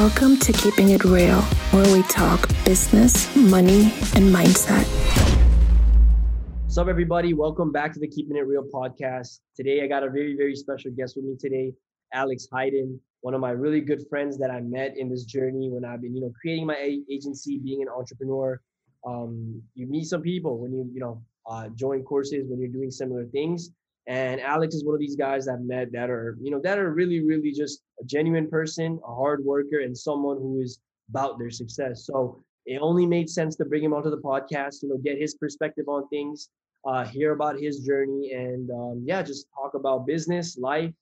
Welcome to Keeping It Real, where we talk business, money, and mindset. What's up, everybody? Welcome back to the Keeping It Real podcast. Today, I got a very, very special guest with me today, Alex Hayden, one of my really good friends that I met in this journey when I've been, you know, creating my agency, being an entrepreneur. Um, you meet some people when you, you know, uh, join courses when you're doing similar things. And Alex is one of these guys I've met that are, you know, that are really, really just a genuine person, a hard worker, and someone who is about their success. So it only made sense to bring him onto the podcast, you know, get his perspective on things, uh, hear about his journey, and um, yeah, just talk about business, life,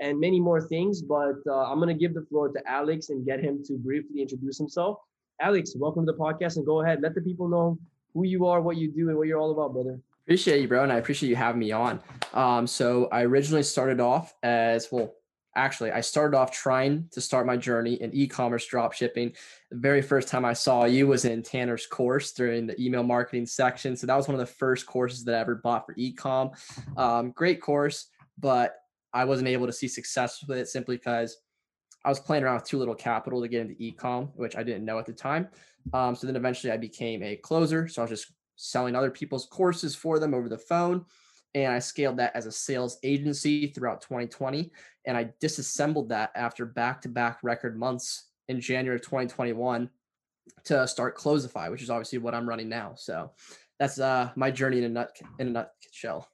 and many more things. But uh, I'm gonna give the floor to Alex and get him to briefly introduce himself. Alex, welcome to the podcast, and go ahead, let the people know who you are, what you do, and what you're all about, brother. Appreciate you, bro, and I appreciate you having me on. Um, so I originally started off as well. Actually, I started off trying to start my journey in e-commerce drop shipping. The very first time I saw you was in Tanner's course during the email marketing section. So that was one of the first courses that I ever bought for e-com. Um, great course, but I wasn't able to see success with it simply because I was playing around with too little capital to get into e-com, which I didn't know at the time. Um, so then eventually I became a closer. So I was just selling other people's courses for them over the phone. And I scaled that as a sales agency throughout 2020. And I disassembled that after back to back record months in January of 2021 to start Closify, which is obviously what I'm running now. So that's uh, my journey in a nut in a nutshell.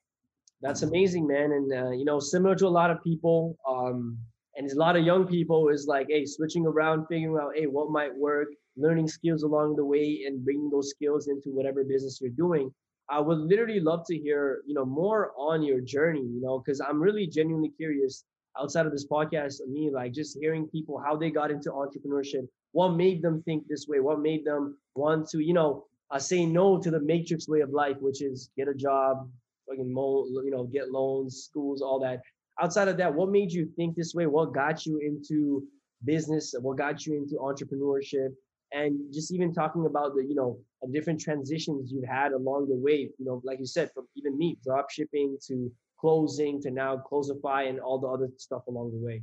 That's amazing, man. And uh, you know, similar to a lot of people, um, and a lot of young people is like, hey, switching around, figuring out, hey, what might work, learning skills along the way and bringing those skills into whatever business you're doing i would literally love to hear you know more on your journey you know because i'm really genuinely curious outside of this podcast of me like just hearing people how they got into entrepreneurship what made them think this way what made them want to you know uh, say no to the matrix way of life which is get a job fucking mold, you know get loans schools all that. Outside of that what made you think this way? What got you into business? What got you into entrepreneurship and just even talking about the you know different transitions you've had along the way you know like you said from even me drop shipping to closing to now closify and all the other stuff along the way.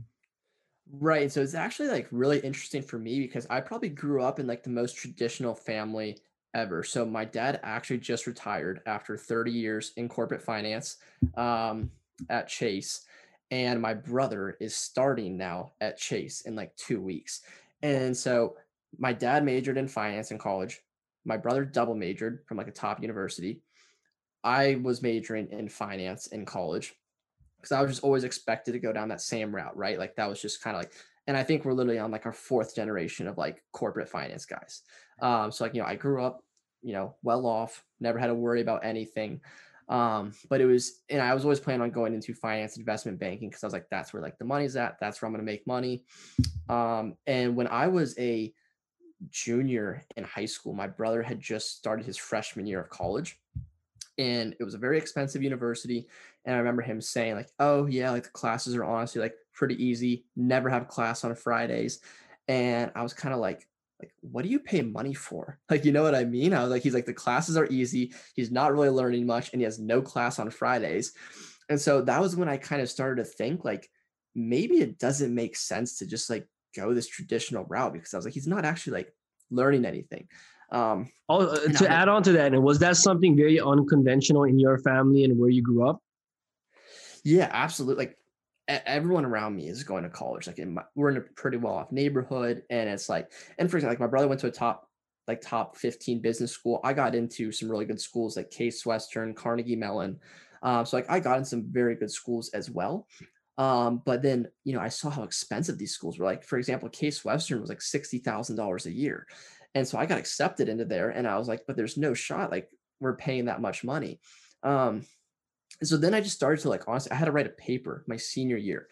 Right so it's actually like really interesting for me because i probably grew up in like the most traditional family ever. So my dad actually just retired after 30 years in corporate finance um, at chase and my brother is starting now at chase in like two weeks. And so my dad majored in finance in college. My brother double majored from like a top university. I was majoring in finance in college because I was just always expected to go down that same route, right? Like that was just kind of like, and I think we're literally on like our fourth generation of like corporate finance guys. Um, so like, you know, I grew up, you know, well off, never had to worry about anything. Um, but it was, and I was always planning on going into finance investment banking because I was like, that's where like the money's at. That's where I'm to make money. Um, and when I was a junior in high school, my brother had just started his freshman year of college. And it was a very expensive university. And I remember him saying, like, oh, yeah, like the classes are honestly like pretty easy, never have class on Fridays. And I was kind of like, like, what do you pay money for? Like, you know what I mean? I was like, he's like, the classes are easy. He's not really learning much and he has no class on Fridays. And so that was when I kind of started to think, like, maybe it doesn't make sense to just like go this traditional route because I was like, he's not actually like learning anything. Um, oh, uh, to add on to that, and was that something very unconventional in your family and where you grew up? Yeah, absolutely. Like everyone around me is going to college. Like in my, we're in a pretty well off neighborhood, and it's like, and for example, like my brother went to a top like top 15 business school. I got into some really good schools like Case Western, Carnegie Mellon. Um, so like I got in some very good schools as well. Um, but then, you know, I saw how expensive these schools were. Like, for example, Case Western was like $60,000 a year. And so I got accepted into there and I was like, but there's no shot. Like, we're paying that much money. Um, and so then I just started to like, honestly, I had to write a paper my senior year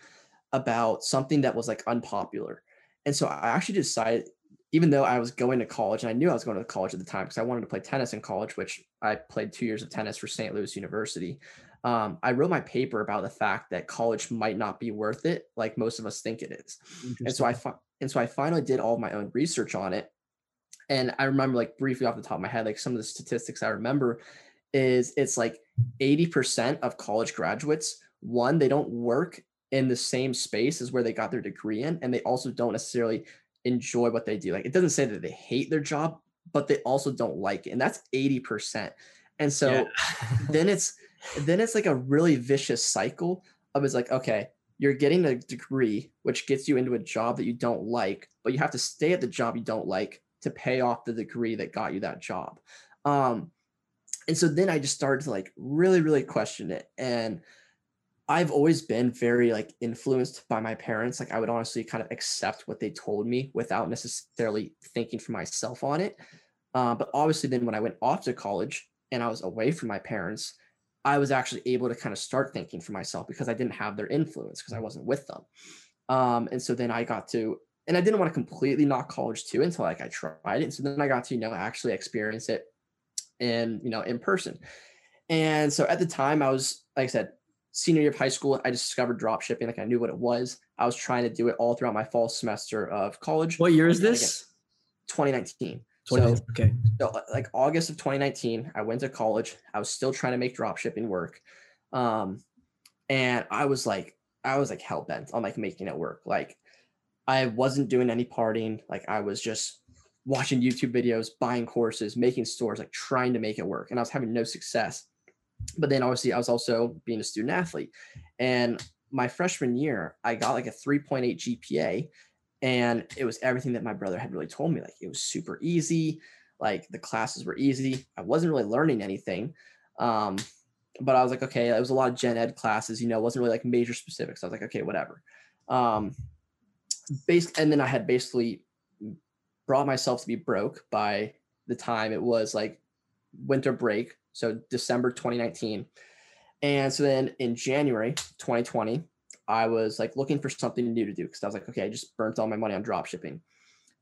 about something that was like unpopular. And so I actually decided, even though I was going to college and I knew I was going to college at the time because I wanted to play tennis in college, which I played two years of tennis for St. Louis University um, I wrote my paper about the fact that college might not be worth it, like most of us think it is. And so I fi- and so I finally did all my own research on it. And I remember, like briefly off the top of my head, like some of the statistics I remember is it's like 80% of college graduates, one, they don't work in the same space as where they got their degree in, and they also don't necessarily enjoy what they do. Like it doesn't say that they hate their job, but they also don't like it. And that's 80%. And so Yeah. then it's then it's like a really vicious cycle of it's like, okay, you're getting a degree which gets you into a job that you don't like, but you have to stay at the job you don't like to pay off the degree that got you that job. Um, and so then I just started to like really, really question it. And I've always been very like influenced by my parents. Like I would honestly kind of accept what they told me without necessarily thinking for myself on it. Uh, but obviously, then when I went off to college and I was away from my parents, I was actually able to kind of start thinking for myself because I didn't have their influence because I wasn't with them. Um, and so then I got to, and I didn't want to completely knock college too until like I tried it. And so then I got to, you know, actually experience it in, you know, in person. And so at the time I was, like I said, senior year of high school, I discovered drop shipping. Like I knew what it was. I was trying to do it all throughout my fall semester of college. What year is this? 2019. 20. So okay. so uh, like August of 2019, I went to college. I was still trying to make drop shipping work. Um, and I was like, I was like hell bent on like making it work. Like I wasn't doing any partying. Like I was just watching YouTube videos, buying courses, making stores, like trying to make it work. And I was having no success. But then obviously I was also being a student athlete. And my freshman year, I got like a 3.8 GPA and it was everything that my brother had really told me like it was super easy like the classes were easy i wasn't really learning anything um but i was like okay it was a lot of gen ed classes you know it wasn't really like major specifics i was like okay whatever um base and then i had basically brought myself to be broke by the time it was like winter break so december 2019 and so then in january 2020 I was like looking for something new to do because I was like, okay, I just burnt all my money on drop shipping.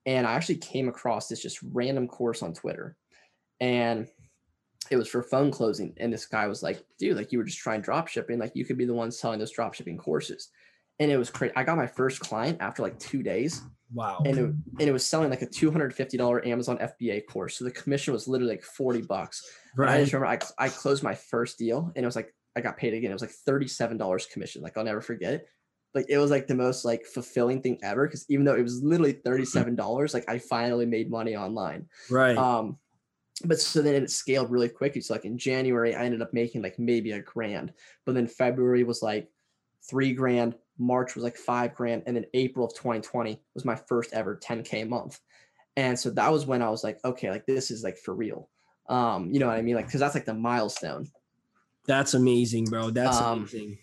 And I actually came across this just random course on Twitter. And it was for phone closing. And this guy was like, dude, like you were just trying drop shipping. Like you could be the one selling those drop shipping courses. And it was crazy. I got my first client after like two days. Wow. And it, and it was selling like a $250 Amazon FBA course. So the commission was literally like 40 bucks. But I just remember I, I closed my first deal and it was like I got paid again. It was like $37 commission. Like I'll never forget it. Like it was like the most like fulfilling thing ever because even though it was literally $37, like I finally made money online. Right. Um but so then it scaled really quickly. So like in January, I ended up making like maybe a grand. But then February was like three grand, March was like five grand, and then April of 2020 was my first ever 10k month. And so that was when I was like, okay, like this is like for real. Um, you know what I mean? Like, cause that's like the milestone. That's amazing, bro. That's Um, amazing.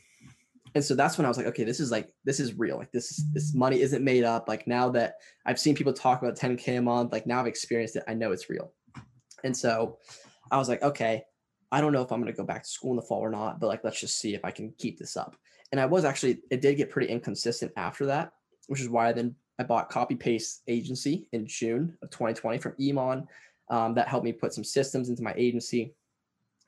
and so that's when I was like, okay, this is like this is real. Like this is this money isn't made up. Like now that I've seen people talk about 10k a month, like now I've experienced it, I know it's real. And so I was like, okay, I don't know if I'm gonna go back to school in the fall or not, but like let's just see if I can keep this up. And I was actually it did get pretty inconsistent after that, which is why I then I bought Copy Paste Agency in June of 2020 from Iman. Um, that helped me put some systems into my agency.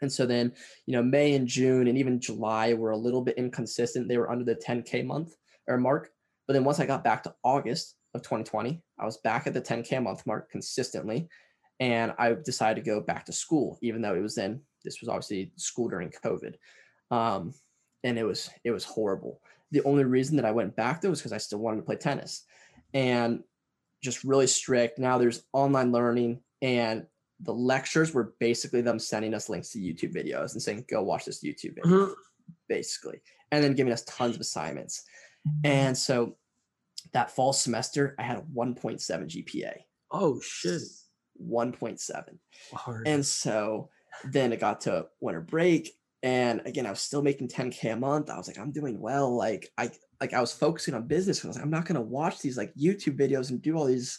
And so then, you know, May and June and even July were a little bit inconsistent. They were under the 10K month or mark. But then once I got back to August of 2020, I was back at the 10K month mark consistently. And I decided to go back to school, even though it was then, this was obviously school during COVID. Um, and it was, it was horrible. The only reason that I went back though was because I still wanted to play tennis and just really strict. Now there's online learning and the lectures were basically them sending us links to YouTube videos and saying, go watch this YouTube video, Mhm. basically, and then giving us tons of assignments. And so that fall semester, I had a 1.7 GPA, Oh shit. 1.7. Hard. And so then it got to winter break. And again, I was still making 10K a month. I was like, I'm doing well. Like I like I was focusing on business. I was like, I'm not gonna watch these like YouTube videos and do all these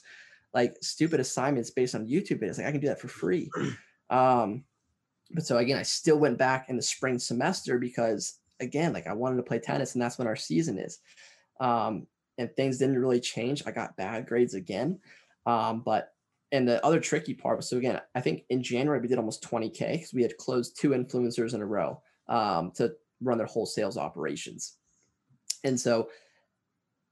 like stupid assignments based on YouTube videos. Like I can do that for free. Um, but so again, I still went back in the spring semester because again, like I wanted to play tennis and that's when our season is. Um, and things didn't really change. I got bad grades again. Um, but and the other tricky part was so again, I think in January we did almost 20k because we had closed two influencers in a row um, to run their whole sales operations. And so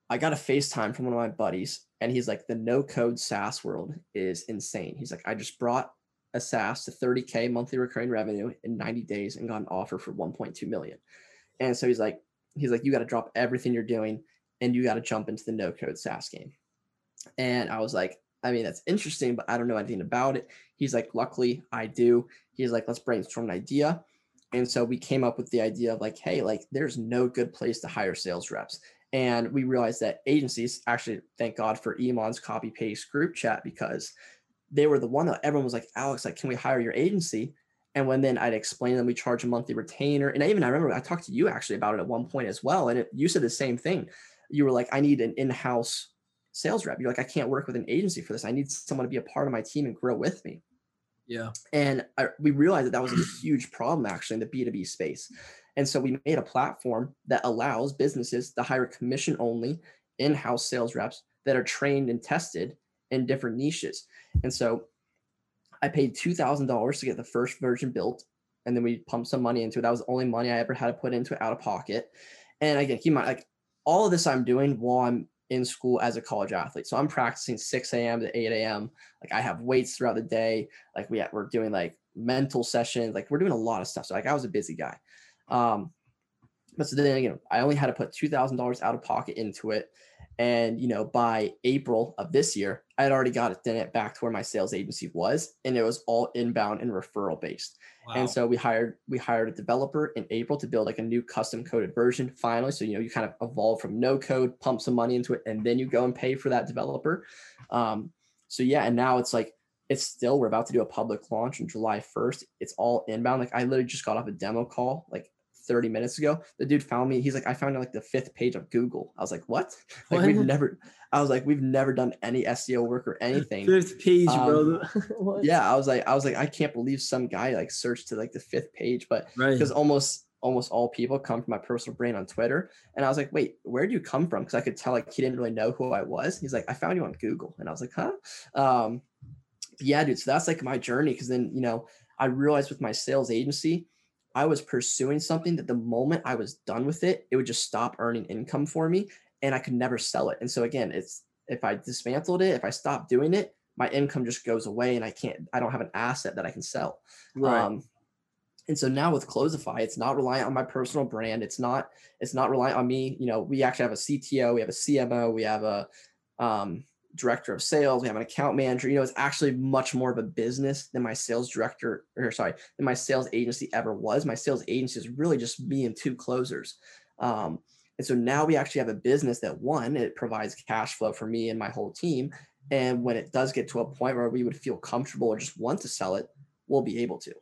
I got a FaceTime from one of my buddies, and he's like, the no code SaaS world is insane. He's like, I just brought a SaaS to 30k monthly recurring revenue in 90 days and got an offer for 1.2 million. And so he's like, he's like, you got to drop everything you're doing and you got to jump into the no code SaaS game. And I was like, I mean, that's interesting, but I don't know anything about it. He's like, luckily I do. He's like, let's brainstorm an idea. And so we came up with the idea of like, hey, like there's no good place to hire sales reps. And we realized that agencies actually, thank God for Iman's copy paste group chat because they were the one that everyone was like, Alex, like, can we hire your agency? And when then I'd explain them, we charge a monthly retainer. And I even I remember I talked to you actually about it at one point as well. And it, you said the same thing. You were like, I need an in-house sales rep. You're like, I can't work with an agency for this. I need someone to be a part of my team and grow with me. Yeah. And I, we realized that that was a huge problem actually in the B2B space. And so we made a platform that allows businesses to hire commission only in-house sales reps that are trained and tested in different niches. And so I paid $2,000 to get the first version built. And then we pumped some money into it. That was the only money I ever had to put into it out of pocket. And again, keep in mind, like all of this I'm doing while I'm in school as a college athlete. So I'm practicing 6 a.m. to 8 a.m. Like I have weights throughout the day. Like we we're doing like mental sessions. Like we're doing a lot of stuff. So like I was a busy guy. Um, but so then you know, I only had to put two thousand dollars out of pocket into it. And you know, by April of this year, I had already got it then it back to where my sales agency was, and it was all inbound and referral based. Wow. And so we hired we hired a developer in April to build like a new custom coded version finally. So you know you kind of evolve from no code, pump some money into it, and then you go and pay for that developer. Um, so yeah, and now it's like it's still we're about to do a public launch on July 1st. It's all inbound. Like I literally just got off a demo call like 30 minutes ago. The dude found me. He's like, I found like the fifth page of Google. I was like, what? Like what? we've never, I was like, we've never done any SEO work or anything. Fifth page, um, bro. yeah. I was like, I was like, I can't believe some guy like searched to like the fifth page, but because right. almost almost all people come from my personal brain on Twitter. And I was like, wait, where do you come from? Because I could tell like he didn't really know who I was. He's like, I found you on Google. And I was like, huh? Um, yeah, dude. So that's like my journey. Cause then, you know, I realized with my sales agency, I was pursuing something that the moment I was done with it, it would just stop earning income for me and I could never sell it. And so again, it's if I dismantled it, if I stopped doing it, my income just goes away and I can't, I don't have an asset that I can sell. Right. Um, and so now with Closify, it's not reliant on my personal brand. It's not, it's not reliant on me. You know, we actually have a CTO, we have a CMO, we have a, um, director of sales, we have an account manager. You know, it's actually much more of a business than my sales director, or sorry, than my sales agency ever was. My sales agency is really just me and two closers. Um, and so now we actually have a business that one, it provides cash flow for me and my whole team. And when it does get to a point where we would feel comfortable or just want to sell it, we'll be able to.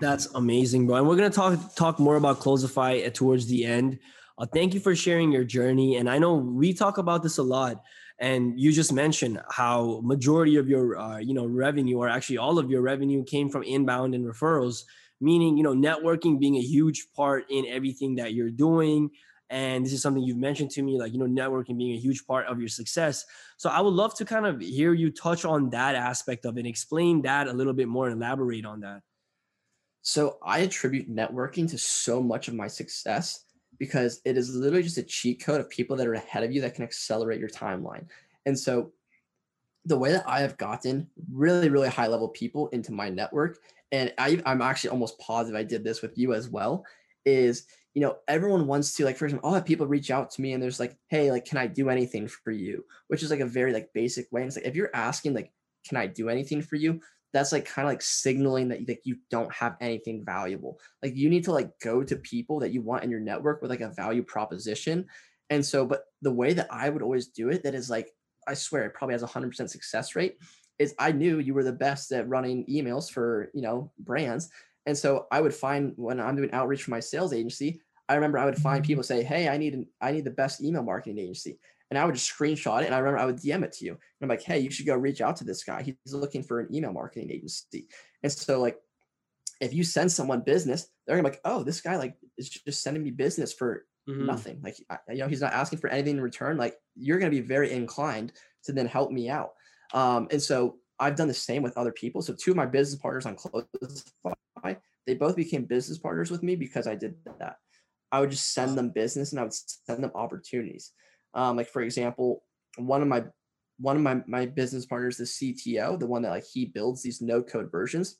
That's amazing, bro. And we're gonna talk talk more about Closify towards the end. Uh, thank you for sharing your journey. And I know we talk about this a lot and you just mentioned how majority of your uh, you know revenue or actually all of your revenue came from inbound and referrals meaning you know networking being a huge part in everything that you're doing. And this is something you've mentioned to me like you know networking being a huge part of your success. So i would love to kind of hear you touch on that aspect of it explain that a little bit more and elaborate on that. So i attribute networking to so much of my success because it is literally just a cheat code of people that are ahead of you that can accelerate your timeline. And so the way that I have gotten really, really high level people into my network, and I, I'm actually almost positive I did this with you as well, is you know, everyone wants to like, for example, I'll have people reach out to me and there's like, hey, like, can I do anything for you? Which is like a very like basic way. And it's like if you're asking like, can I do anything for you? That's like kind of like signaling that like you don't have anything valuable. Like you need to like go to people that you want in your network with like a value proposition. And so, but the way that I would always do it, that is like, I swear it probably has a hundred percent success rate is I knew you were the best at running emails for, you know, brands. And so I would find when I'm doing outreach for my sales agency, I remember I would find people say, Hey, I need an, I need the best email marketing agency and I would just screenshot it. And I remember I would DM it to you. And I'm like, hey, you should go reach out to this guy. He's looking for an email marketing agency. And so like if you send someone business, they're gonna be like, oh, this guy like is just sending me business for mm-hmm. nothing. Like you know, he's not asking for anything in return. Like you're gonna be very inclined to then help me out. Um, and so I've done the same with other people. So two of my business partners on Closify, they both became business partners with me because I did that. I would just send them business and I would send them opportunities. Um, like for example, one of my one of my my business partners, the CTO, the one that like he builds these no code versions.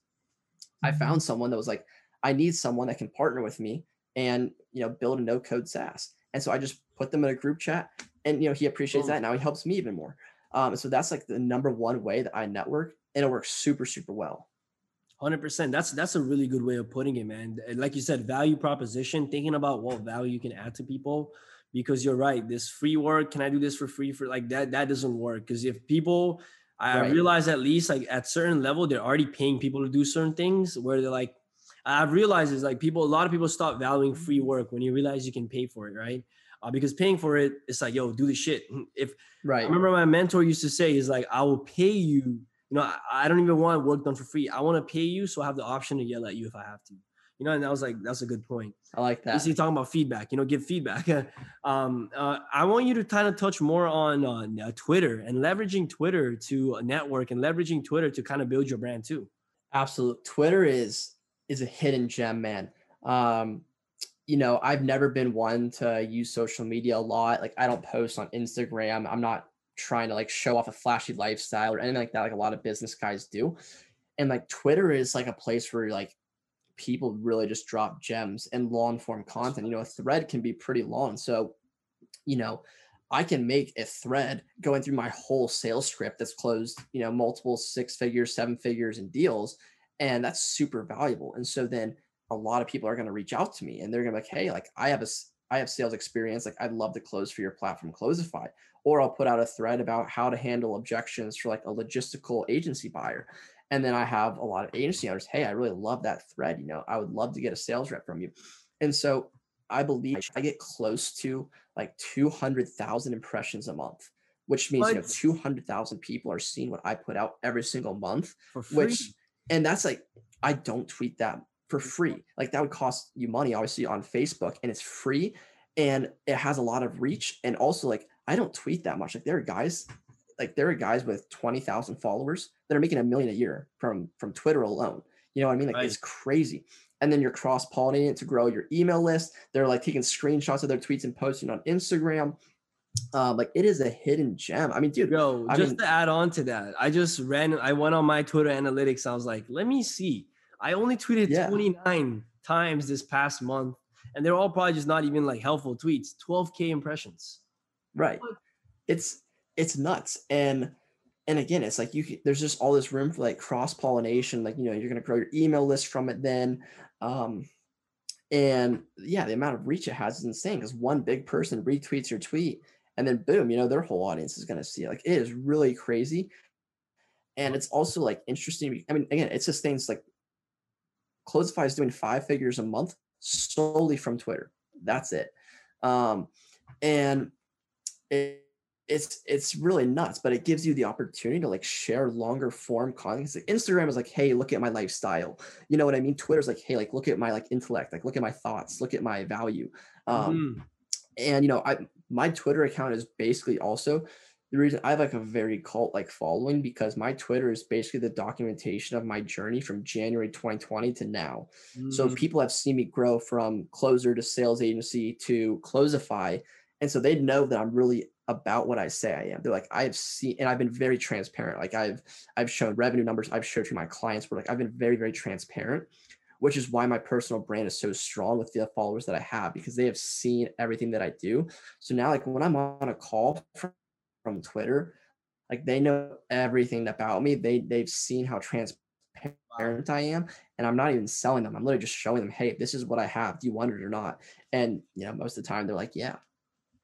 I mm-hmm. found someone that was like, I need someone that can partner with me and you know build a no code SaaS. And so I just put them in a group chat, and you know he appreciates that. Now he helps me even more. Um, so that's like the number one way that I network, and it works super super well. Hundred percent. That's that's a really good way of putting it, man. Like you said, value proposition. Thinking about what value you can add to people, because you're right. This free work. Can I do this for free? For like that, that doesn't work. Because if people, I right. realize at least like at certain level, they're already paying people to do certain things. Where they're like, I've realized is like people. A lot of people stop valuing free work when you realize you can pay for it, right? Uh, because paying for it, it's like, yo, do the shit. If right, I remember my mentor used to say, is like, I will pay you you know, I, I don't even want work done for free. I want to pay you, so I have the option to yell at you if I have to. You know, and that was like, that's a good point. I like that. You see, talking about feedback, you know, give feedback. um, uh, I want you to kind of touch more on uh, Twitter and leveraging Twitter to network and leveraging Twitter to kind of build your brand too. Absolutely, Twitter is is a hidden gem, man. Um, you know, I've never been one to use social media a lot. Like, I don't post on Instagram. I'm not trying to like show off a flashy lifestyle or anything like that, like a lot of business guys do. And like Twitter is like a place where like people really just drop gems and long form content. You know, a thread can be pretty long. So, you know, I can make a thread going through my whole sales script that's closed, you know, multiple six figures, seven figures in deals. And that's super valuable. And so then a lot of people are going to reach out to me and they're going to be like, Hey, like I have a, I have sales experience. Like I'd love to close for your platform, Closify. or I'll put out a thread about how to handle objections for like a logistical agency buyer. And then I have a lot of agency owners, hey, I really love that thread. You know, I would love to get a sales rep from you. And so I believe I get close to like 200,000 impressions a month, which means, what? you know, 200,000 people are seeing what I put out every single month, which, and that's like, I don't tweet that for free. Like that would cost you money, obviously, on Facebook, and it's free and it has a lot of reach. And also, like, I don't tweet that much. Like there are guys, like there are guys with 20,000 followers that are making a million a year from from Twitter alone. You know what I mean? Like right. it's crazy. And then you're cross pollinating it to grow your email list. They're like taking screenshots of their tweets and posting on Instagram. Um, like it is a hidden gem. I mean, dude, Yo, I just mean, to add on to that, I just ran, I went on my Twitter analytics. I was like, let me see. I only tweeted yeah. 29 times this past month, and they're all probably just not even like helpful tweets. 12k impressions. Right. It's it's nuts. And and again, it's like you there's just all this room for like cross pollination. Like you know, you're gonna grow your email list from it. Then, um, and yeah, the amount of reach it has is insane because one big person retweets your tweet, and then boom, you know, their whole audience is gonna see it. Like it is really crazy. And it's also like interesting. I mean, again, it sustains like Closify is doing five figures a month solely from Twitter. That's it. Um, and it, it's it's really nuts, but it gives you the opportunity to like share longer form content. Like Instagram is like, hey, look at my lifestyle. You know what I mean? Twitter's like, hey, like look at my like intellect, like look at my thoughts, look at my value. Um, mm. and you know, I my Twitter account is basically also the reason I have like a very cult like following because my Twitter is basically the documentation of my journey from January 2020 to now. Mm. So people have seen me grow from closer to sales agency to Closify and so they know that I'm really about what I say I am. They're like, I've seen, and I've been very transparent. Like I've, I've shown revenue numbers. I've showed to my clients. Where like I've been very, very transparent, which is why my personal brand is so strong with the followers that I have because they have seen everything that I do. So now, like when I'm on a call from, from Twitter, like they know everything about me. They they've seen how transparent I am, and I'm not even selling them. I'm literally just showing them, hey, this is what I have. Do you want it or not? And you know, most of the time they're like, yeah.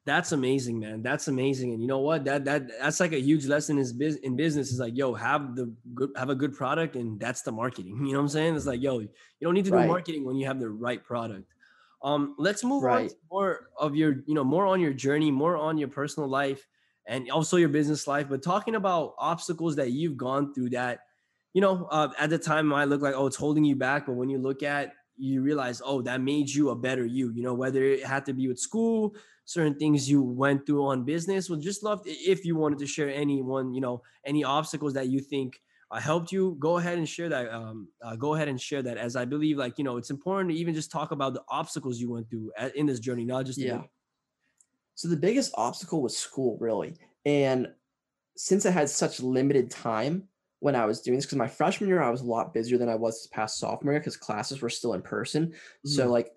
That's amazing, man. That's amazing. And you know what? That that that's like a huge lesson is in business. Is like, yo, have the good have a good product, and that's the marketing. You know what I'm saying? It's like, yo, you don't need to right. do marketing when you have the right product. Um, let's move right. on to more of your, you know, more on your journey, more on your personal life, and also your business life. But talking about obstacles that you've gone through that, you know, uh, at the time might look like, oh, it's holding you back, but when you look at you realize, oh, that made you a better you. You know, whether it had to be with school, certain things you went through on business. Would just love if you wanted to share any one, you know, any obstacles that you think uh, helped you. Go ahead and share that. Um, uh, go ahead and share that, as I believe, like you know, it's important to even just talk about the obstacles you went through in this journey, not just yeah. So the biggest obstacle was school, really, and since I had such limited time when I was doing this because my freshman year I was a lot busier than I was this past sophomore year because classes were still in person. Mm-hmm. So like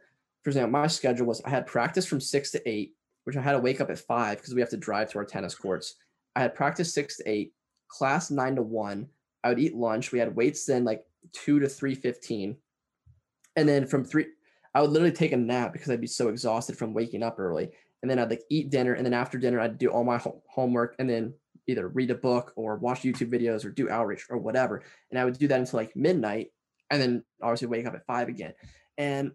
for example, my schedule was I had practice from six to eight, which I had to wake up at five because we have to drive to our tennis courts. I had practice six to eight, class nine to one. I would eat lunch. We had weights then like two to three fifteen, and then from three, I would literally take a nap because I'd be so exhausted from waking up early. And then I'd like eat dinner, and then after dinner I'd do all my homework, and then either read a book or watch YouTube videos or do outreach or whatever. And I would do that until like midnight, and then obviously wake up at five again. And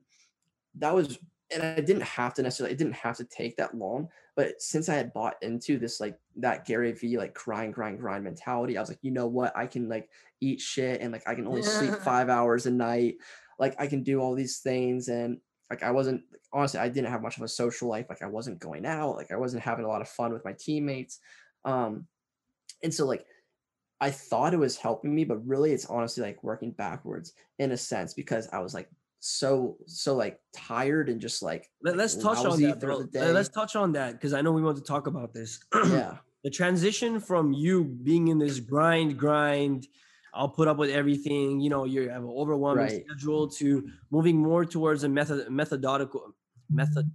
that was and I didn't have to necessarily, it didn't have to take that long. But since I had bought into this, like that Gary Vee, like grind, grind, grind mentality, I was like, you know what? I can like eat shit and like I can only sleep five hours a night. Like I can do all these things. And like I wasn't, honestly, I didn't have much of a social life. Like I wasn't going out, like I wasn't having a lot of fun with my teammates. Um, and so like I thought it was helping me, but really it's honestly like working backwards in a sense because I was like so so like tired and just like Let, us touch on that bro. let's touch on that because i know we want to talk about this yeah the transition from you being in this grind grind i'll put up with everything you know you have an overwhelming right. schedule to moving more towards a method methodological method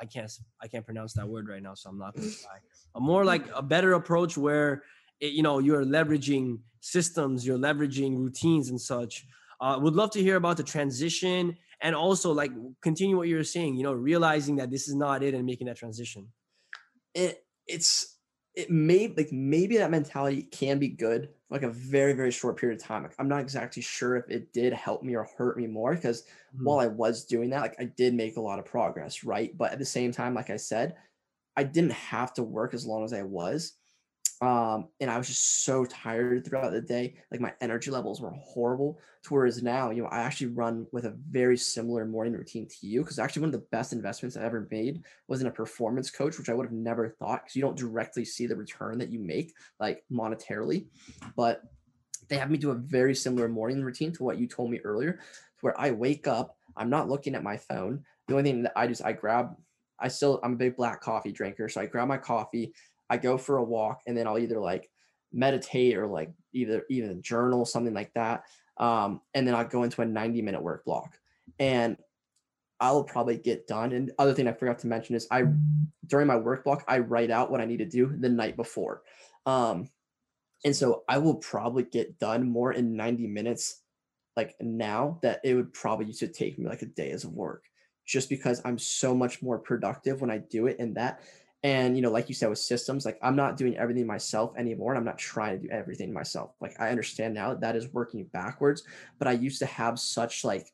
i can't i can't pronounce that word right now so i'm not gonna try a more like a better approach where it, you know you're leveraging systems you're leveraging routines and such uh, would love to hear about the transition and also like continue what you're saying. You know, realizing that this is not it and making that transition. It it's it may like maybe that mentality can be good for like a very very short period of time. Like I'm not exactly sure if it did help me or hurt me more because mm-hmm. while I was doing that, like I did make a lot of progress, right? But at the same time, like I said, I didn't have to work as long as I was um, and I was just so tired throughout the day. Like my energy levels were horrible. To whereas now, you know, I actually run with a very similar morning routine to you because actually one of the best investments I ever made was in a performance coach, which I would have never thought because you don't directly see the return that you make like monetarily. But they have me do a very similar morning routine to what you told me earlier, to where I wake up, I'm not looking at my phone. The only thing that I is I grab, I still I'm a big black coffee drinker, so I grab my coffee I go for a walk and then I'll either like meditate or like either even journal, something like that. Um, and then I'll go into a 90 minute work block. And I'll probably get done. And other thing I forgot to mention is I during my work block, I write out what I need to do the night before. Um, and so I will probably get done more in 90 minutes like now that it would probably used to take me like a day as of work just because I'm so much more productive when I do it in that and you know like you said with systems like i'm not doing everything myself anymore and i'm not trying to do everything myself. Like i understand now that, that is working backwards but i used to have such like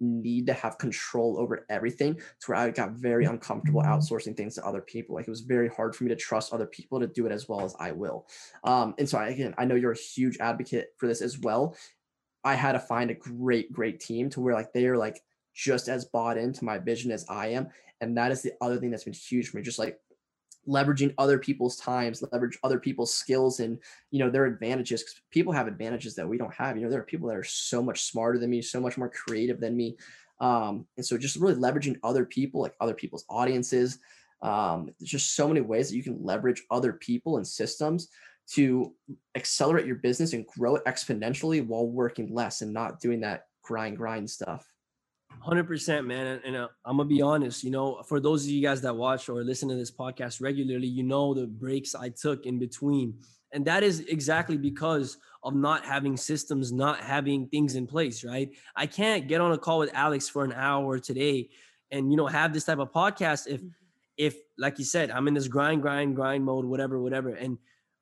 need to have control over everything to where i got very uncomfortable outsourcing things to other people. Like it was very hard for me to trust other people to do it as well as i will. Um, and so I, again i know you're a huge advocate for this as well. I had to find a great great team to where like they are like just as bought into my vision as i am and that is the other thing that's been huge for me just like leveraging other people's times leverage other people's skills and you know their advantages because people have advantages that we don't have. You know there are people that are so much smarter than me so much more creative than me. Um, and so just really leveraging other people like other people's audiences um, there's just so many ways that you can leverage other people and systems to accelerate your business and grow it exponentially while working less and not doing that grind grind stuff Hundred percent, man. And uh, I'm gonna be honest. You know, for those of you guys that watch or listen to this podcast regularly, you know the breaks I took in between, and that is exactly because of not having systems, not having things in place. Right? I can't get on a call with Alex for an hour today, and you know have this type of podcast if, mm-hmm. if like you said, I'm in this grind, grind, grind mode, whatever, whatever, and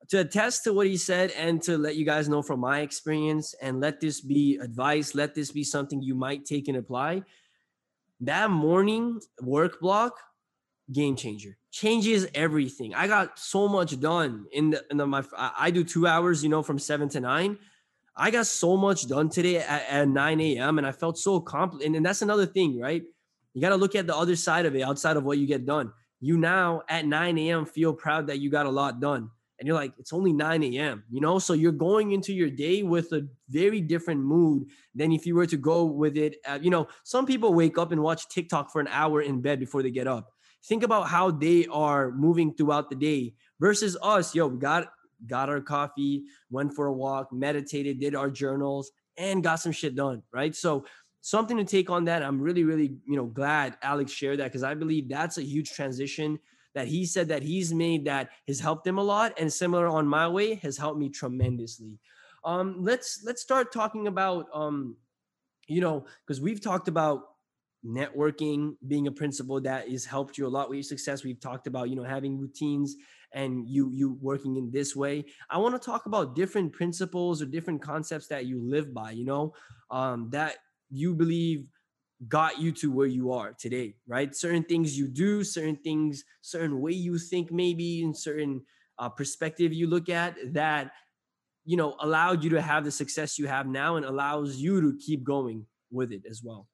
to attest to what he said and to let you guys know from my experience and let this be advice, let this be something you might take and apply. That morning work block, game changer, changes everything. I got so much done in the, in the my I do two hours, you know, from seven to nine. I got so much done today at, at 9 a.m. and I felt so accomplished. And, and that's another thing, right? You got to look at the other side of it outside of what you get done. You now at 9 a.m. feel proud that you got a lot done and you're like, it's only 9 a.m., you know? So you're going into your day with a very different mood than if you were to go with it. At, you know, some people wake up and watch TikTok for an hour in bed before they get up. Think about how they are moving throughout the day versus us. Yo, we got got our coffee, went for a walk, meditated, did our journals, and got some shit done, right? So something to take on that. I'm really, really, you know, glad Alex shared that because I believe that's a huge transition that he said that he's made that has helped him a lot and similar on my way has helped me tremendously. Um let's let's start talking about um you know because we've talked about networking being a principle that has helped you a lot with your success. We've talked about you know having routines and you you working in this way. I want to talk about different principles or different concepts that you live by you know um, that you believe got you to where you are today right? Certain things you do certain things certain way you think maybe in certain uh, perspective you look at that you know allowed you to have the success you have now and allows you to keep going with it as well.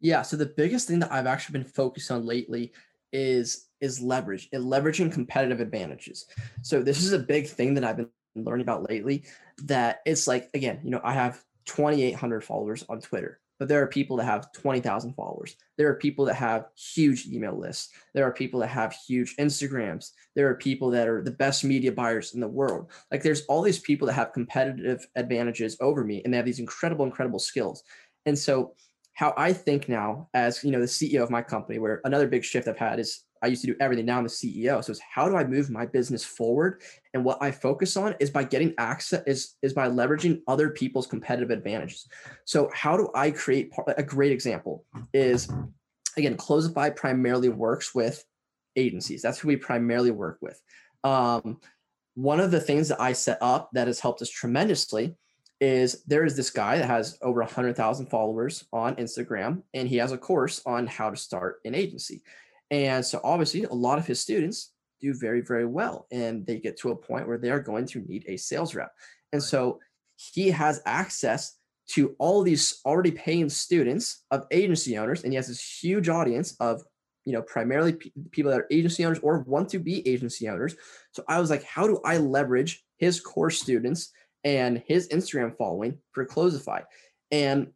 Yeah so the biggest thing that i've actually been focused on lately is is leverage and leveraging competitive advantages. So this is a big thing that i've been learning about lately that it's like again you know i have 2800 followers on twitter but there are people that have 20,000 followers. There are people that have huge email lists. There are people that have huge Instagrams. There are people that are the best media buyers in the world. Like there's all these people that have competitive advantages over me and they have these incredible, incredible skills. And so how I think now as, you know, the CEO of my company, where another big shift I've had is I used to do everything. Now I'm the CEO. So it's how do I move my business forward? And what I focus on is by getting access is, is by leveraging other people's competitive advantages. So how do I create a great example is again, Closify primarily works with agencies. That's who we primarily work with. Um, one of the things that I set up that has helped us tremendously is there is this guy that has over 100,000 followers on Instagram, and he has a course on how to start an agency. And so obviously a lot of his students do very, very well. And they get to a point where they are going to need a sales rep. And right. so he has access to all these already paying students of agency owners. And he has this huge audience of, you know, primarily p- people that are agency owners or want to be agency owners. So I was like, how do I leverage his core students and his Instagram following for Closify? And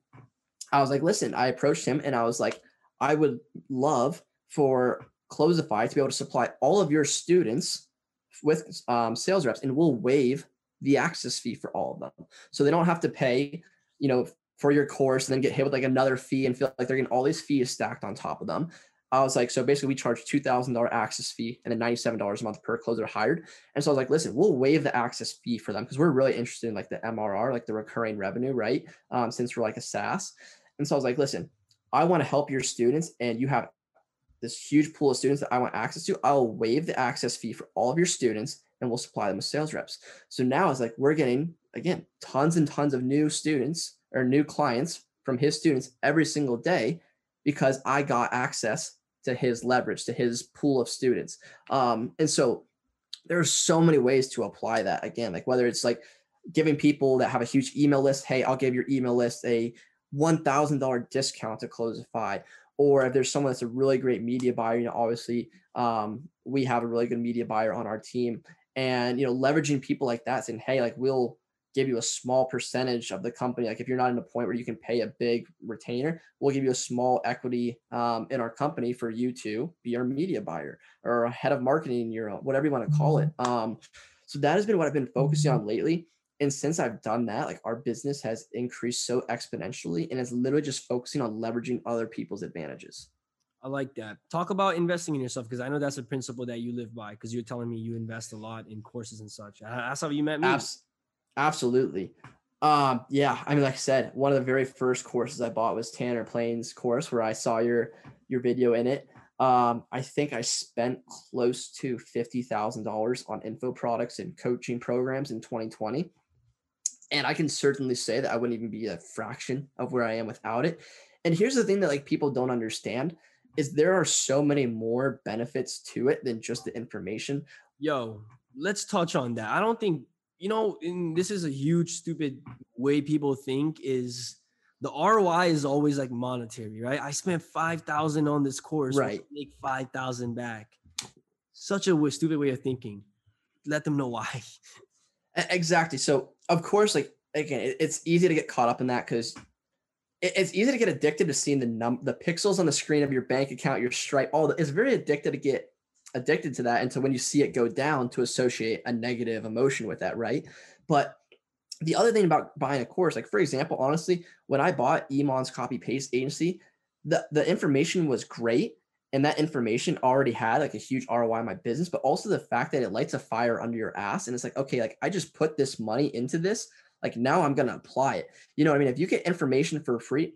I was like, listen, I approached him and I was like, I would love for Closify to be able to supply all of your students with um, sales reps, and we'll waive the access fee for all of them, so they don't have to pay, you know, for your course and then get hit with like another fee and feel like they're getting all these fees stacked on top of them. I was like, so basically, we charge two thousand dollar access fee and then ninety seven dollars a month per closer hired. And so I was like, listen, we'll waive the access fee for them because we're really interested in like the MRR, like the recurring revenue, right? Um, since we're like a SaaS. And so I was like, listen, I want to help your students, and you have this huge pool of students that I want access to, I'll waive the access fee for all of your students and we'll supply them with sales reps. So now it's like we're getting, again, tons and tons of new students or new clients from his students every single day because I got access to his leverage, to his pool of students. Um, and so there are so many ways to apply that again, like whether it's like giving people that have a huge email list, hey, I'll give your email list a $1,000 discount to close a Closify, or if there's someone that's a really great media buyer, you know, obviously um, we have a really good media buyer on our team, and you know, leveraging people like that, saying, hey, like we'll give you a small percentage of the company. Like if you're not in a point where you can pay a big retainer, we'll give you a small equity um, in our company for you to be our media buyer or a head of marketing, your whatever you want to call it. Mm-hmm. Um, so that has been what I've been focusing on lately and since I've done that, like our business has increased so exponentially and it's literally just focusing on leveraging other people's advantages. I like that. Talk about investing in yourself because I know that's a principle that you live by because you're telling me you invest a lot in courses and such. That's how you met me. Abs- absolutely. Um, yeah, I mean, like I said, one of the very first courses I bought was Tanner Planes' course where I saw your your video in it. Um, I think I spent close to fifty thousand dollars on info products and coaching programs in 2020 and I can certainly say that I wouldn't even be a fraction of where I am without it. And here's the thing that like people don't understand is there are so many more benefits to it than just the information. Yo, let's touch on that. I don't think you know, and this is a huge stupid way people think is the ROI is always like monetary, right? I spent 5,000 on this course, right? Make 5,000 back. Such a stupid way of thinking. Let them know why. Exactly. So of course, like again, it's easy to get caught up in that because it's easy to get addicted to seeing the num the pixels on the screen of your bank account, your Stripe, all that. It's very addicted to get addicted to that, and so when you see it go down, to associate a negative emotion with that, right? But the other thing about buying a course, like for example, honestly, when I bought Iman's copy paste agency, the the information was great, and that information already had like a huge ROI in my business, but also the fact that it lights a fire under your ass. And it's like, okay, like I just put this money into this. Like now I'm going to apply it. You know what I mean? If you get information for free,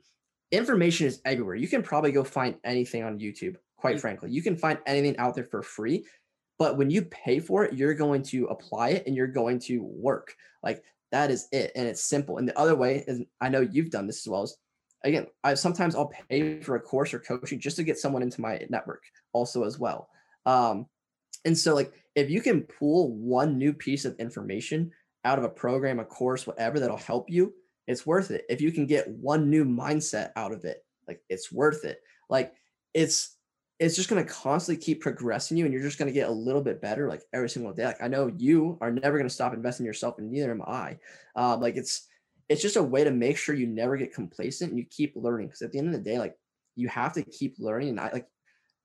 information is everywhere. You can probably go find anything on YouTube, quite frankly. You can find anything out there for free. But when you pay for it, you're going to apply it and you're going to work. Like that is it. And it's simple. And the other way is I know you've done this as well again, I sometimes I'll pay for a course or coaching just to get someone into my network also as well. Um, and so like if you can pull one new piece of information out of a program, a course, whatever that'll help you, it's worth it. If you can get one new mindset out of it, like it's worth it. Like it's it's just going to constantly keep progressing you and you're just going to get a little bit better like every single day like i know you are never going to stop investing in yourself and neither am i um, like it's it's just a way to make sure you never get complacent and you keep learning. Because at the end of the day, like you have to keep learning. And I like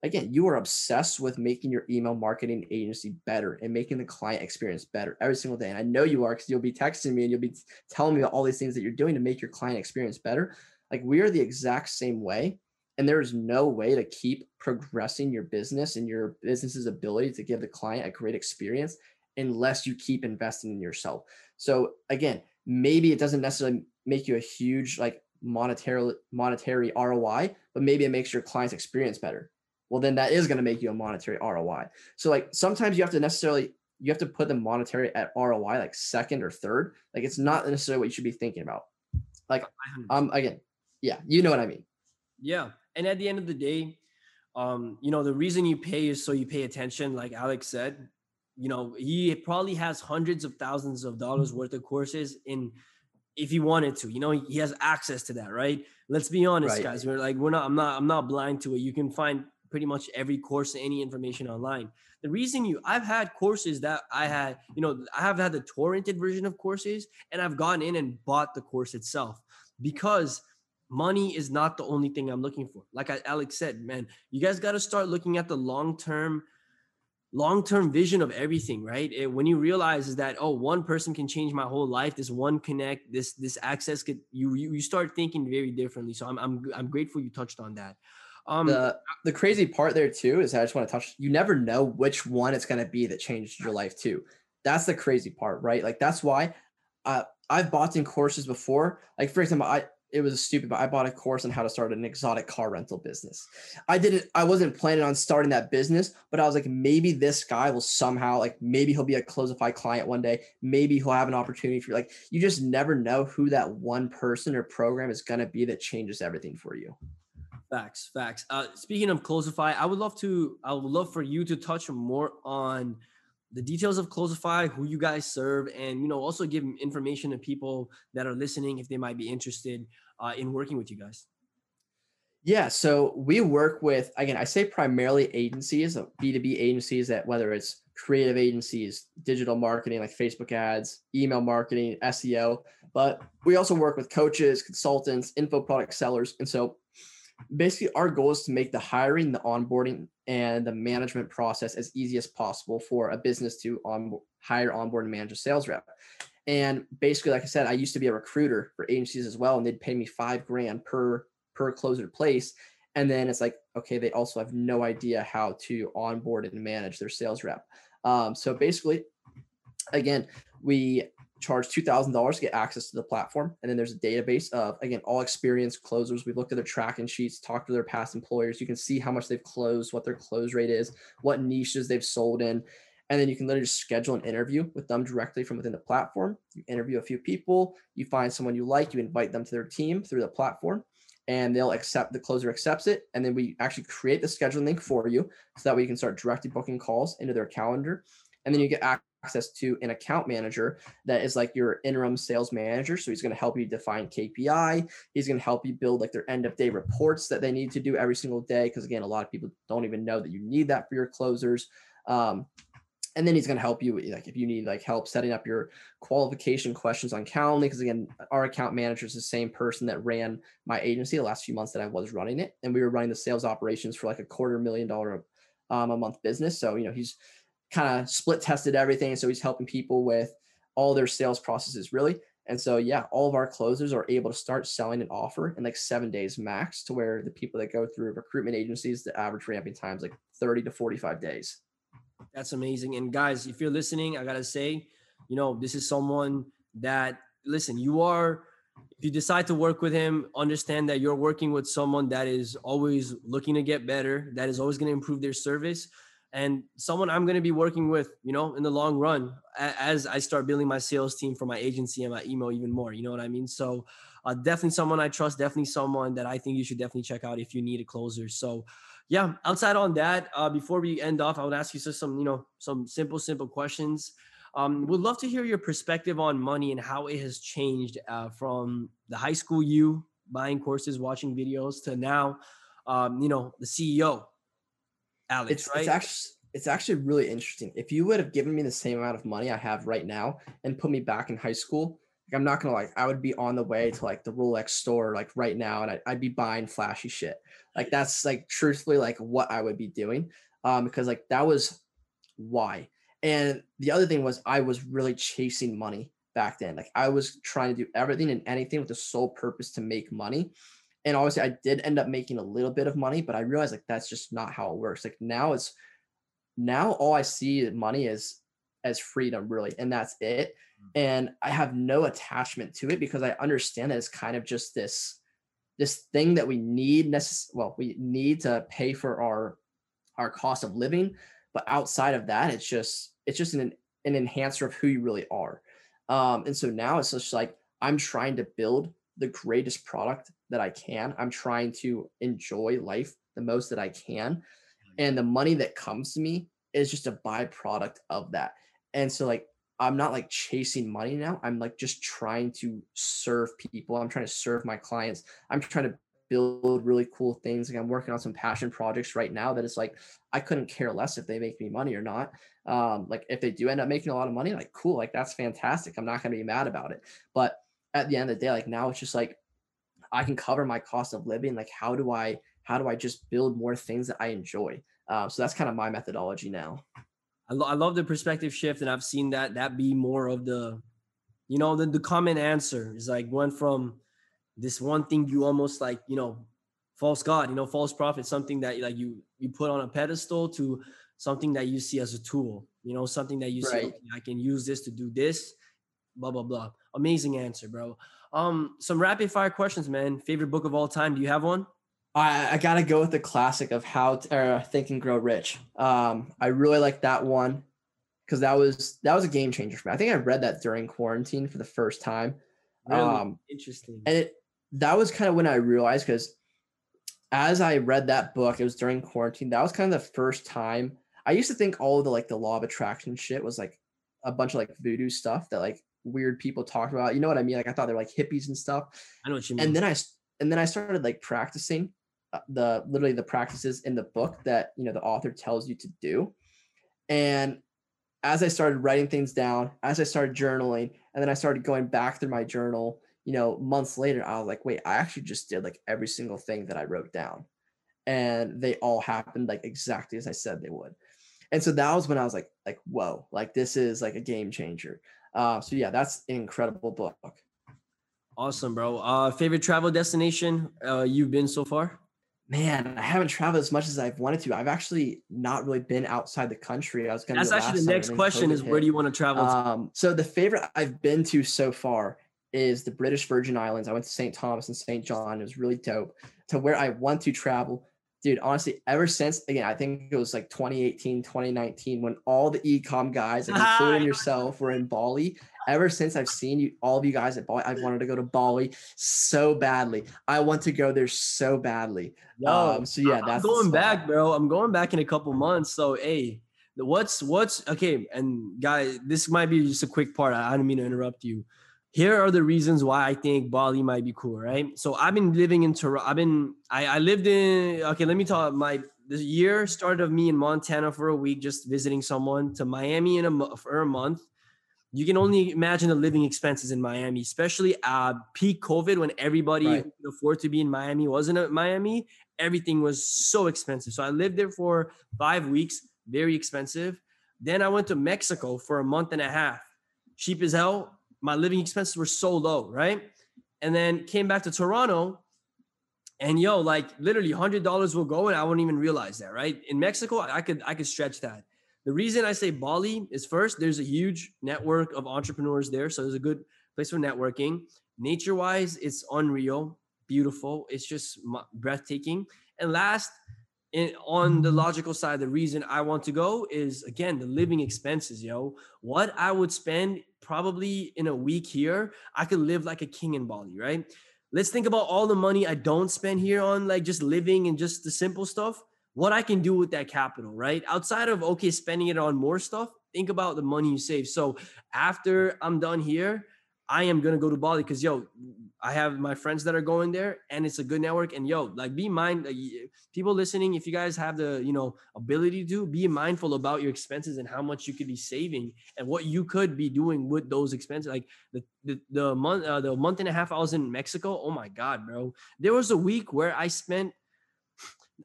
again, you are obsessed with making your email marketing agency better and making the client experience better every single day. And I know you are because you'll be texting me and you'll be telling me about all these things that you're doing to make your client experience better. Like we are the exact same way. And there is no way to keep progressing your business and your business's ability to give the client a great experience unless you keep investing in yourself. So again, maybe it doesn't necessarily make you a huge like monetary monetary ROI, but maybe it makes your client's experience better. Well, then that is going to make you a monetary ROI. So like sometimes you have to necessarily you have to put the monetary at ROI like second or third. Like it's not necessarily what you should be thinking about. Like um again, yeah, you know what I mean. Yeah. And at the end of the day, um, you know, the reason you pay is so you pay attention, like Alex said you know he probably has hundreds of thousands of dollars worth of courses in if he wanted to you know he has access to that right? Let's be honest right. guys we're like we're not i'm not i'm not blind to it. You can find pretty much every course any information online. The reason you i've had courses that i had you know i have had the torrented version of courses and i've gone in and bought the course itself because money is not the only thing i'm looking for. Like alex said man you guys got to start looking at the long term long-term vision of everything right? It, when you realize is that oh one person can change my whole life this one connect this this access could you you, you start thinking very differently. So i'm i'm, I'm grateful you touched on that. Um the, the crazy part there too is i just want to touch you never know which one it's going to be that changed your life too. That's the crazy part right? Like that's why uh, i've bought in courses before. Like for example i it was stupid, but I bought a course on how to start an exotic car rental business. I didn't, I wasn't planning on starting that business, but I was like, maybe this guy will somehow, like, maybe he'll be a Closify client one day. Maybe he'll have an opportunity for like, you just never know who that one person or program is going to be that changes everything for you. Facts, facts. Uh, speaking of Closify, I would love to, I would love for you to touch more on the details of Closify, who you guys serve, and you know also give information to people that are listening if they might be interested uh, in working with you guys. Yeah, so we work with again, I say primarily agencies, B2B agencies that whether it's creative agencies, digital marketing like Facebook ads, email marketing, SEO, but we also work with coaches, consultants, info product sellers. And so basically our goal is to make the hiring, the onboarding, and the management process as easy as possible for a business to on hire, onboard, and manage a sales rep. And basically, like I said, I used to be a recruiter for agencies as well, and they'd pay me five grand per per closer place. And then it's like, okay, they also have no idea how to onboard and manage their sales rep. Um, so basically, again, we charge $2,000 to get access to the platform. And then there's a database of, again, all experienced closers. We've looked at their tracking sheets, talked to their past employers. You can see how much they've closed, what their close rate is, what niches they've sold in. And then you can literally just schedule an interview with them directly from within the platform. You interview a few people, you find someone you like, you invite them to their team through the platform, and they'll accept the closer accepts it. And then we actually create the scheduling link for you so that way you can start directly booking calls into their calendar. And then you get access to an account manager that is like your interim sales manager. So he's going to help you define KPI. He's going to help you build like their end of day reports that they need to do every single day. Because again, a lot of people don't even know that you need that for your closers. Um, and then he's going to help you like if you need like help setting up your qualification questions on calendly because again our account manager is the same person that ran my agency the last few months that i was running it and we were running the sales operations for like a quarter million dollar um, a month business so you know he's kind of split tested everything so he's helping people with all their sales processes really And so, yeah, all of our closers are able to start selling an offer in like seven days max to where the people that go through recruitment agencies, the average ramping times like 30 to 45 days. That's amazing. And guys, if you're listening, I got to say, you know, this is someone that, listen, you are, if you decide to work with him, understand that you're working with someone that is always looking to get better, that is always going to improve their service and someone I'm going to be working with, you know, in the long run as I start building my sales team for my agency and my email even more. You know what I mean? So, uh, definitely someone I trust, definitely someone that I think you should definitely check out if you need a closer. So, yeah, outside on that, uh, before we end off, I would ask you just some, you know, some simple, simple questions. Um, would love to hear your perspective on money and how it has changed uh, from the high school you buying courses, watching videos to now, um, you know, the CEO Alex, it's, right? It's actually it's actually really interesting. If you would have given me the same amount of money I have right now and put me back in high school, like I'm not gonna like I would be on the way to like the Rolex store like right now and I, I'd be buying flashy shit. Like that's like truthfully like what I would be doing. Um, because like that was why. And the other thing was I was really chasing money back then. Like I was trying to do everything and anything with the sole purpose to make money and obviously I did end up making a little bit of money, but I realized like that's just not how it works. Like now it's now all I see money is as freedom really, and that's it. Mm. And I have no attachment to it because I understand that it's kind of just this this thing that we need necess- well we need to pay for our our cost of living but outside of that it's just it's just an an enhancer of who you really are um and so now it's just like i'm trying to build the greatest product that I can. I'm trying to enjoy life the most that I can. And the money that comes to me is just a byproduct of that. And so like I'm not like chasing money now. I'm like just trying to serve people. I'm trying to serve my clients. I'm trying to build really cool things. Like I'm working on some passion projects right now that it's like I couldn't care less if they make me money or not. Um, like if they do end up making a lot of money, like cool, like that's fantastic. I'm not gonna be mad about it. But at the end of the day, like now it's just like I can cover my cost of living. Like how do I how do I just build more things that I enjoy? Uh, so that's kind of my methodology now. I, lo- I love the perspective shift, and I've seen that that be more of the, you know, the the common answer is like went from this one thing you almost like you know false god you know false prophet something that like you you put on a pedestal to something that you see as a tool you know something that you right. see okay, i can use this to do this blah blah blah amazing answer bro um, some rapid fire questions, man. Favorite book of all time? Do you have one? I, I gotta go with the classic of How to uh, Think and Grow Rich. Um, I really like that one because that was that was a game changer for me. I think I read that during quarantine for the first time. Really um, interesting. And it that was kind of when I realized because as I read that book, it was during quarantine. That was kind of the first time I used to think all of the like the law of attraction shit was like a bunch of like voodoo stuff that like weird people talk about. You know what I mean? Like I thought they're like hippies and stuff. I know what you mean. And then I and then I started like practicing uh, the literally the practices in the book that you know the author tells you to do. And as I started writing things down, as I started journaling, and then I started going back through my journal, you know, months later, I was like, wait, I actually just did like every single thing that I wrote down. And they all happened like exactly as I said they would. And so that was when I was like, like, whoa, like this is like a game changer. Uh, so yeah, that's an incredible book. Awesome, bro. Uh, favorite travel destination uh, you've been so far? Man, I haven't traveled as much as I've wanted to. I've actually not really been outside the country. I was going to. That's actually the next question: is where do you want to travel? Um, so the favorite I've been to so far is the British Virgin Islands. I went to St. Thomas and St. John. It was really dope. To where I want to travel dude, honestly, ever since again, I think it was like 2018, 2019, when all the ecom guys, like including yourself, were in Bali. Ever since I've seen you, all of you guys at Bali, I've wanted to go to Bali so badly. I want to go there so badly. No, um, so yeah, that's I'm going back, bro. I'm going back in a couple months. So hey, what's what's okay? And guys, this might be just a quick part. I, I don't mean to interrupt you here are the reasons why I think Bali might be cool, right? So I've been living in Toronto. I've been I, I lived in okay. Let me talk. My this year started of me in Montana for a week, just visiting someone to Miami in a for a month. You can only imagine the living expenses in Miami, especially uh, peak COVID when everybody right. could afford to be in Miami wasn't in Miami. Everything was so expensive. So I lived there for five weeks, very expensive. Then I went to Mexico for a month and a half, cheap as hell my living expenses were so low, right? And then came back to Toronto, and yo, like literally hundred dollars will go, and I won't even realize that, right? In Mexico, I could I could stretch that. The reason I say Bali is first, there's a huge network of entrepreneurs there, so there's a good place for networking. Nature wise, it's unreal, beautiful. It's just breathtaking. And last, in, on the logical side, the reason I want to go is again the living expenses, yo. What I would spend probably in a week here, I could live like a king in Bali, right? Let's think about all the money I don't spend here on like just living and just the simple stuff. What I can do with that capital, right? Outside of okay, spending it on more stuff, think about the money you save. So after I'm done here, I am gonna go to Bali because yo, I have my friends that are going there, and it's a good network. And yo, like, be mind people listening. If you guys have the you know ability to be mindful about your expenses and how much you could be saving and what you could be doing with those expenses. Like the the, the month uh, the month and a half I was in Mexico. Oh my god, bro! There was a week where I spent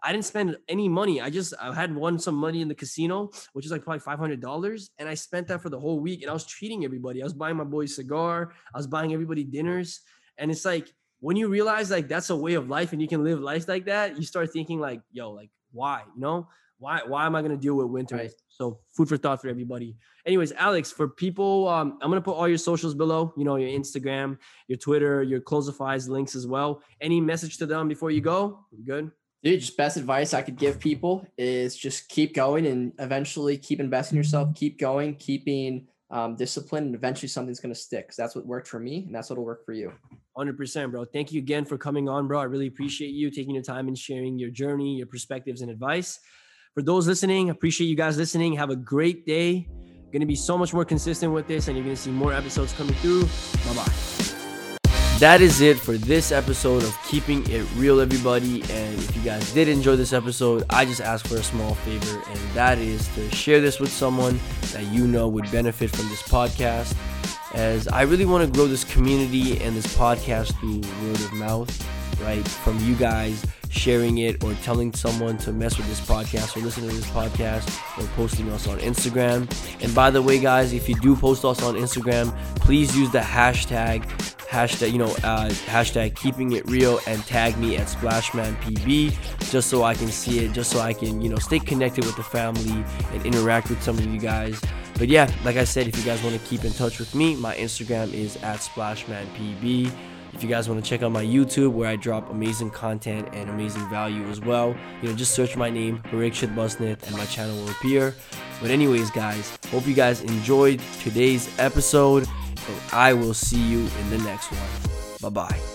I didn't spend any money. I just I had won some money in the casino, which is like probably five hundred dollars, and I spent that for the whole week. And I was treating everybody. I was buying my boys cigar. I was buying everybody dinners, and it's like when you realize like that's a way of life and you can live life like that, you start thinking like, yo, like why? You know, why why am I gonna deal with winter? Right. So food for thought for everybody. Anyways, Alex, for people, um, I'm gonna put all your socials below. You know, your Instagram, your Twitter, your Closify's links as well. Any message to them before you go? You good? Dude, just best advice I could give people is just keep going and eventually keep investing yourself, keep going, keeping um, discipline, and eventually something's going to stick. Cause that's what worked for me and that's what'll work for you. 100%, bro. Thank you again for coming on, bro. I really appreciate you taking your time and sharing your journey, your perspectives, and advice. For those listening, appreciate you guys listening. Have a great day. Going to be so much more consistent with this, and you're going to see more episodes coming through. Bye bye. That is it for this episode of Keeping It Real, everybody. And if you guys did enjoy this episode, I just ask for a small favor, and that is to share this with someone that you know would benefit from this podcast. As I really want to grow this community and this podcast through word of mouth, right? From you guys sharing it or telling someone to mess with this podcast or listen to this podcast or posting us on Instagram. And by the way, guys, if you do post us on Instagram, please use the hashtag hashtag you know uh, hashtag keeping it real and tag me at splashmanpb just so i can see it just so i can you know stay connected with the family and interact with some of you guys but yeah like i said if you guys want to keep in touch with me my instagram is at splashmanpb if you guys want to check out my YouTube where I drop amazing content and amazing value as well, you know, just search my name, Parikshit Busnit, and my channel will appear. But anyways, guys, hope you guys enjoyed today's episode. And I will see you in the next one. Bye bye.